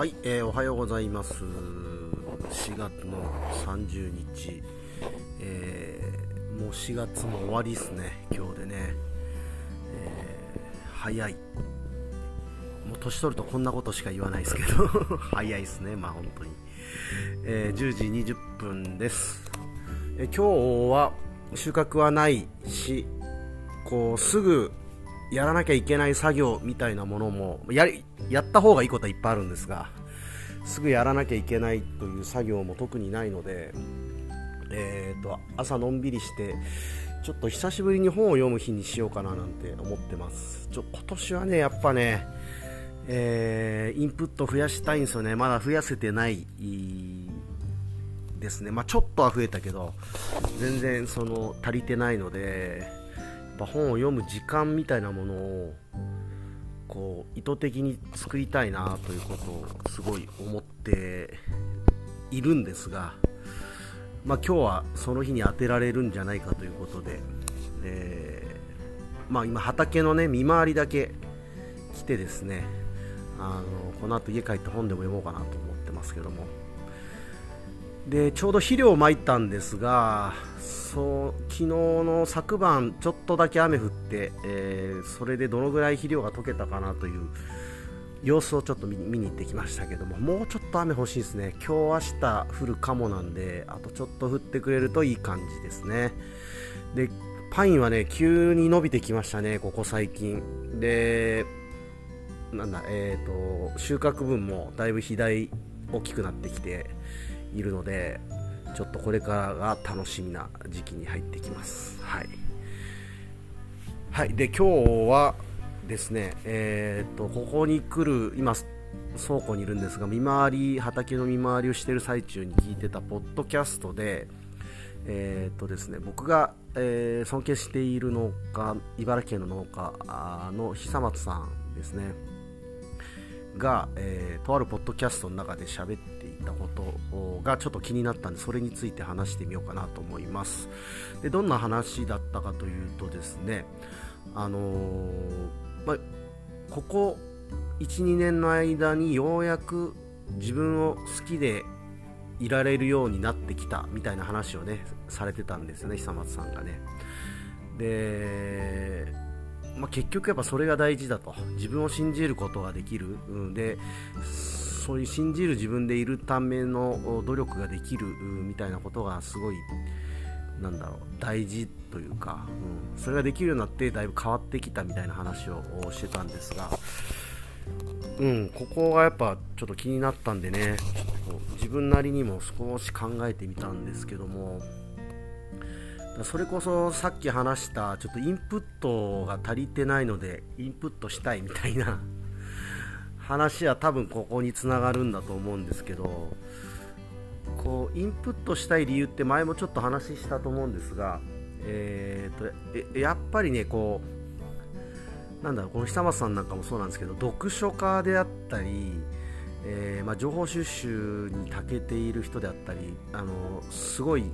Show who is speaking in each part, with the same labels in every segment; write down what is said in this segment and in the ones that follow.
Speaker 1: はい、えー、おはようございます。4月の30日、えー、もう4月も終わりですね。今日でね、えー、早い。もう年取るとこんなことしか言わないですけど。早いですね。まあ本当に、えー、10時20分です、え、今日は収穫はないしこうすぐやらなきゃいけない作業みたいなものもややった方がいいことはいっぱいあるんですがすぐやらなきゃいけないという作業も特にないので、えーと、朝のんびりしてちょっと久しぶりに本を読む日にしようかななんて思ってます。ちょ今年はねやっぱね、えー、インプット増やしたいんですよね。まだ増やせてないですね。まあ、ちょっとは増えたけど全然その足りてないのでぱ本を読む時間みたいなものをこう意図的に作りたいなということをすごい思っているんですが、まあ、今日はその日に当てられるんじゃないかということで、えー、まあ、今畑のね見回りだけ来てですねあのこの後家帰って本でも読もうかなと思ってますけども。でちょうど肥料をまいたんですがそう昨日の昨晩ちょっとだけ雨降って、えー、それでどのぐらい肥料が溶けたかなという様子をちょっと見に行ってきましたけどももうちょっと雨欲しいですね。今日明日降るかもなんであとちょっと降ってくれるといい感じですね。でパインはね急に伸びてきましたねここ最近。でなんだえっ、ー、と収穫分もだいぶ肥大大きくなってきて。いるのでちょっとこれからが楽しみな時期に入ってきます。はい。はい、で今日はですね、えー、っとここに来る今倉庫にいるんですが見回り畑の見回りをしている最中に聞いてたポッドキャストで、えー、っとですね僕が、えー、尊敬している農家茨城県の農家の久松さんですねが、えー、とあるポッドキャストの中で喋っていたことがちょっと気になったんでそれについて話してみようかなと思います。でどんな話だったかというとですねあのー、まここ12年の間にようやく自分を好きでいられるようになってきたみたいな話をねされてたんですよね久松さんがね。でまあ、結局やっぱそれが大事だと。自分を信じることができる、ん、でそういう信じる自分でいるための努力ができるみたいなことがすごいなんだろう大事というか、うん、それができるようになってだいぶ変わってきたみたいな話をしてたんですが、うん、ここがやっぱちょっと気になったんでね自分なりにも少し考えてみたんですけどもそれこそさっき話したちょっとインプットが足りてないのでインプットしたいみたいな話は多分ここにつながるんだと思うんですけどこうインプットしたい理由って前もちょっと話したと思うんですが、えーと、やっぱりねこうなんだろうこの久松さんなんかもそうなんですけど読書家であったり、えー、まあ、情報収集に長けている人であったりあのすごい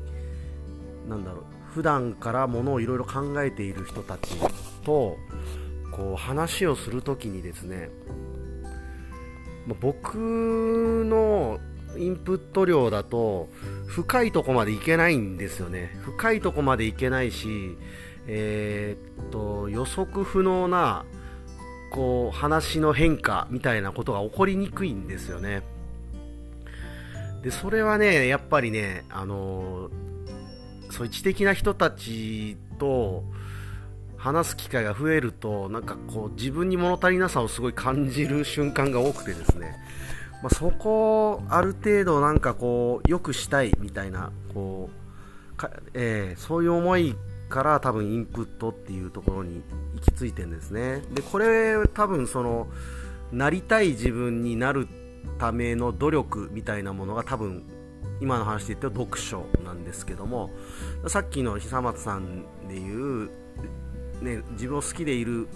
Speaker 1: なんだろう普段からものをいろいろ考えている人たちとこう話をするときにですね僕のインプット量だと深いとこまでいけないんですよね。深いとこまでいけないし、えー、っと予測不能なこう話の変化みたいなことが起こりにくいんですよね。でそれはねやっぱりねあのそういう知的な人たちと話す機会が増えるとなんかこう自分に物足りなさをすごい感じる瞬間が多くてですね、まあ、そこをある程度なんかこう良くしたいみたいなこうか、えー、そういう思いから多分インプットっていうところに行き着いてんですね。でこれ多分そのなりたい自分になるための努力みたいなものが多分今の話で言って読書なんですけどもさっきの久松さんでいう、ね、自分を好きでいる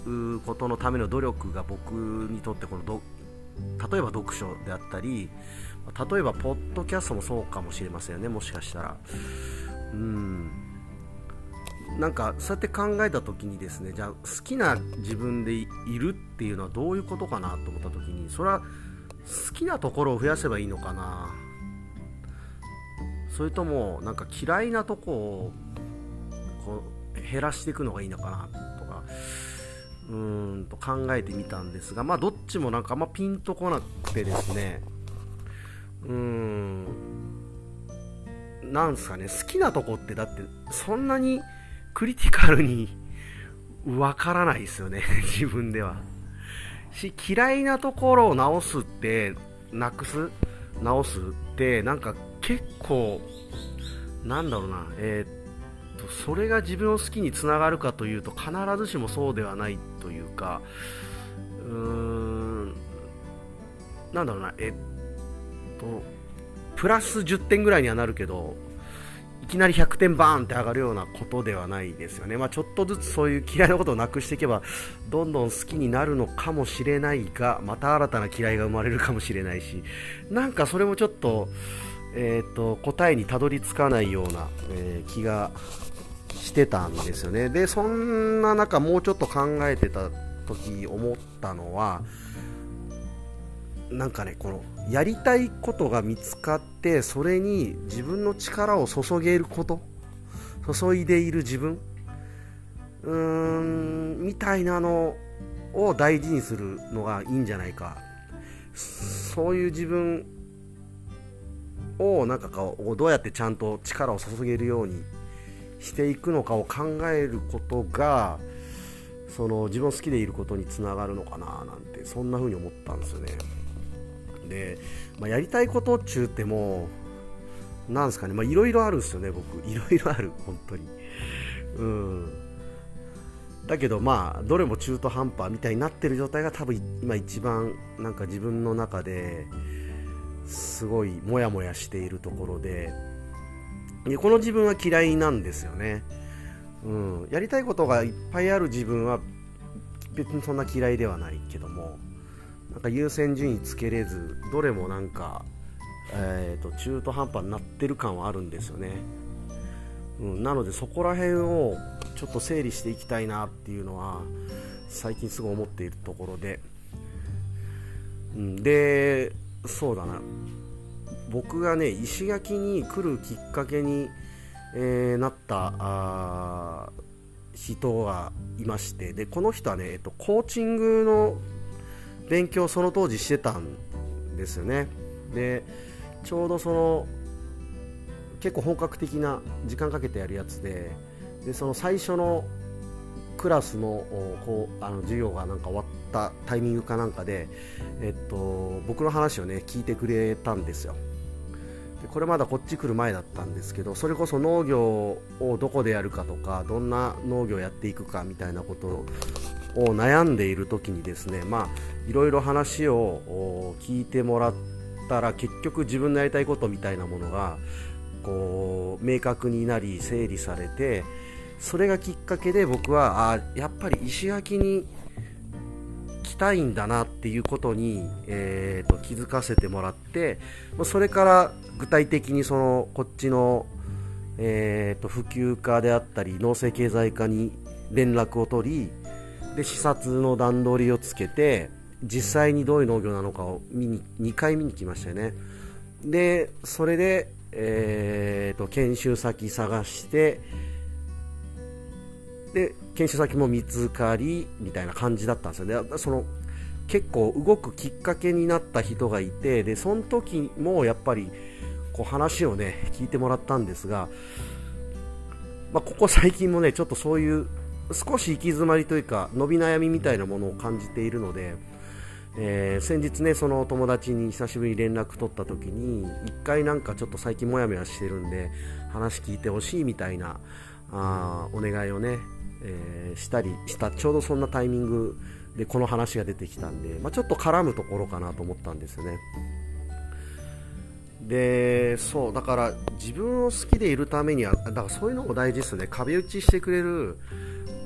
Speaker 1: ことのための努力が僕にとってこのど例えば読書であったり例えばポッドキャストもそうかもしれませんよねもしかしたら。うん。なんかそうやって考えた時にですねじゃあ好きな自分でいるっていうのはどういうことかなと思った時にそれは好きなところを増やせばいいのかな。それともなんか嫌いなとこをこう減らしていくのがいいのかなとかうーんと考えてみたんですがまあどっちもなんかあんまピンとこなくてですねうーんなんすかね好きなとこってだってそんなにクリティカルに わからないですよね 自分では。し嫌いなところを直すってなくす？直すってなんか結構なんだろうなえー、っそれが自分を好きにつながるかというと必ずしもそうではないというかうーんなんだろうなえ、っとプラス10点ぐらいにはなるけどいきなり100点バーンって上がるようなことではないですよね、まあ、ちょっとずつそういう嫌いなことをなくしていけばどんどん好きになるのかもしれないがまた新たな嫌いが生まれるかもしれないしなんかそれもちょっと,、えーと、答えにたどり着かないような、えー、気がしてたんですよね。でそんな中もうちょっと考えてた時思ったのはなんかねこのやりたいことが見つかってそれに自分の力を注げること注いでいる自分うーんみたいなのを大事にするのがいいんじゃないか。そういう自分をなんかこうどうやってちゃんと力を注げるようにしていくのかを考えることがその自分好きでいることにつながるのかななんてそんな風に思ったんですよね。で、まあ、やりたいことっちゅうても、なんですかね、いろいろあるんですよね、僕。いろいろある、本当に。うん。だけど、まあ、どれも中途半端みたいになってる状態が多分今一番、なんか自分の中ですごいモヤモヤしているところで、でこの自分は嫌いなんですよね。うん。やりたいことがいっぱいある自分は別にそんな嫌いではないけども、なんか優先順位つけれずどれもなんか、えーと、中途半端になってる感はあるんですよね、うん、なのでそこら辺をちょっと整理していきたいなっていうのは最近すごい思っているところで、うん、でそうだな。僕がね石垣に来るきっかけに、えー、なった人がいましてでこの人はね、えっと、コーチングの勉強その当時してたんですよね。でちょうどその結構本格的な時間かけてやるやつででその最初のクラスのこうあの授業がなんか終わったタイミングかなんかで、えっと、僕の話をね聞いてくれたんですよ。これまだこっち来る前だったんですけどそれこそ農業をどこでやるかとかどんな農業をやっていくかみたいなことを悩んでいる時にですねまあいろいろ話を聞いてもらったら結局自分のやりたいことみたいなものがこう明確になり整理されてそれがきっかけで僕はあやっぱり石垣に来たいんだなっていうことに、えーと、気づかせてもらってそれから具体的にそのこっちの、えーと普及課であったり農政経済課に連絡を取りで視察の段取りをつけて実際にどういう農業なのかを見に2回見に来ましたよね。でそれで、えーと、研修先探してで研修先も見つかりみたいな感じだったんですよね。その結構動くきっかけになった人がいてでその時もやっぱりこう話をね聞いてもらったんですが、まあ、ここ最近もねちょっとそういう少し行き詰まりというか伸び悩みみたいなものを感じているので、えー、先日ねその友達に久しぶりに連絡取った時に1回なんかちょっと最近モヤモヤしてるんで話聞いてほしいみたいなあお願いをね、えー、したりしたちょうどそんなタイミングでこの話が出てきたんで、まあ、ちょっと絡むところかなと思ったんですよね。でそうだから自分を好きでいるためにはだからそういうのも大事ですよね壁打ちしてくれる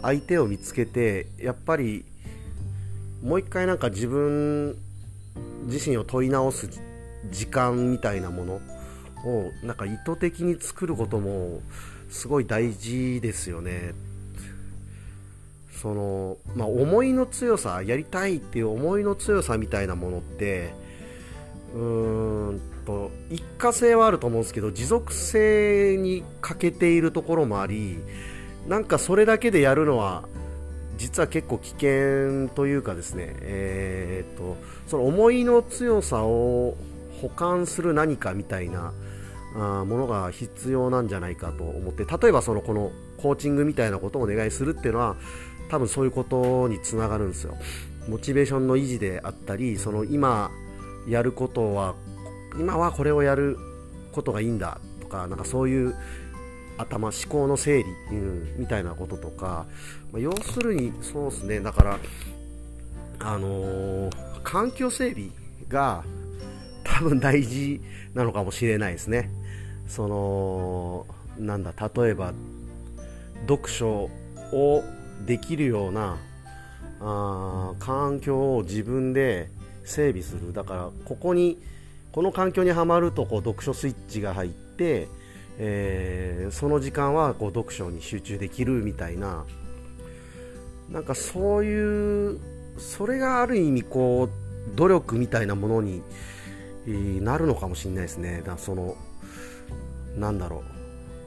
Speaker 1: 相手を見つけてやっぱりもう一回なんか自分自身を問い直す時間みたいなものをなんか意図的に作ることもすごい大事ですよね。そのまあ、思いの強さやりたいっていう思いの強さみたいなものってうーんと一過性はあると思うんですけど持続性に欠けているところもありなんかそれだけでやるのは実は結構危険というかですね、えー、とその思いの強さを補完する何かみたいなあものが必要なんじゃないかと思って例えばそのこのコーチングみたいなことをお願いするっていうのは多分そういうことにつながるんですよ。モチベーションの維持であったりその今やることは今はこれをやることがいいんだとかなんかそういう頭思考の整理、うん、みたいなこととか、まあ、要するにそうですね。だからあのー、環境整備が多分大事なのかもしれないですね。そのなんだ例えば読書をできるようなあ環境を自分で整備する。だからここにこの環境にはまるとこう読書スイッチが入って、えー、その時間はこう読書に集中できるみたいななんかそういうそれがある意味こう努力みたいなものになるのかもしれないですね。だそのなんだろう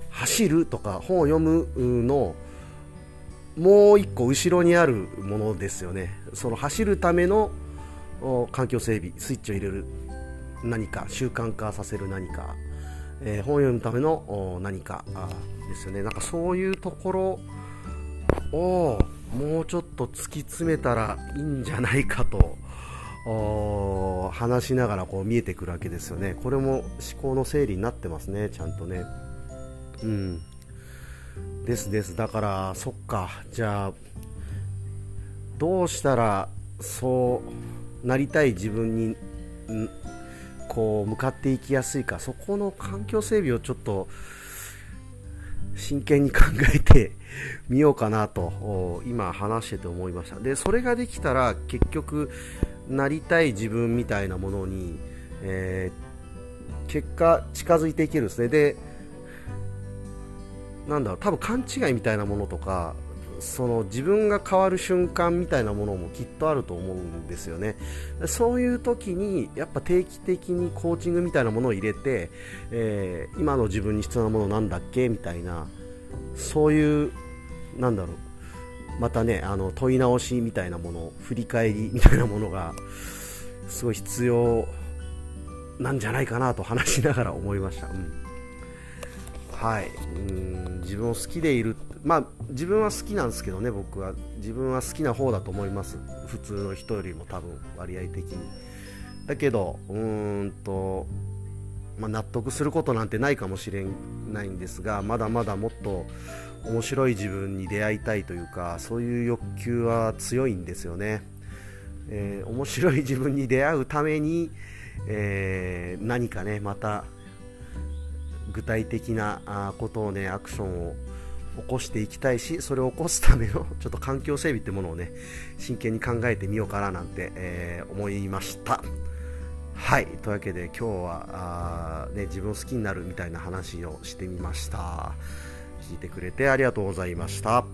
Speaker 1: 走るとか本を読むのもう一個後ろにあるものですよね。その走るための環境整備スイッチを入れる。何か習慣化させる何か、えー、本を読むための何かですよね。なんかそういうところをもうちょっと突き詰めたらいいんじゃないかと話しながらこう見えてくるわけですよね。これも思考の整理になってますね。ちゃんとね。うん。ですです。だからそっか。じゃあどうしたらそうなりたい自分にこう向かっていきやすいかそこの環境整備をちょっと真剣に考えて みようかなと今話してて思いました。でそれができたら結局なりたい自分みたいなものに、えー、結果近づいていけるんですね。でなんだろう多分勘違いみたいなものとかその自分が変わる瞬間みたいなものもきっとあると思うんですよね。そういう時にやっぱ定期的にコーチングみたいなものを入れて、えー、今の自分に必要なものなんだっけみたいなそういうなんだろうまたねあの問い直しみたいなもの振り返りみたいなものがすごい必要なんじゃないかなと話しながら思いました、うん、はい。うん。自分を好きでいる。まあ自分は好きなんですけどね僕は。自分は好きな方だと思います。普通の人よりも多分割合的に。だけどうーんとまあ、納得することなんてないかもしれないんですがまだまだもっと面白い自分に出会いたいというかそういう欲求は強いんですよね、えー、面白い自分に出会うために、えー、何かねまた具体的なことをねアクションを起こしていきたいしそれを起こすための ちょっと環境整備ってものをね真剣に考えてみようかななんて、えー、思いました。はい。というわけで今日はあ、ね、自分を好きになるみたいな話をしてみました。聞いてくれてありがとうございました。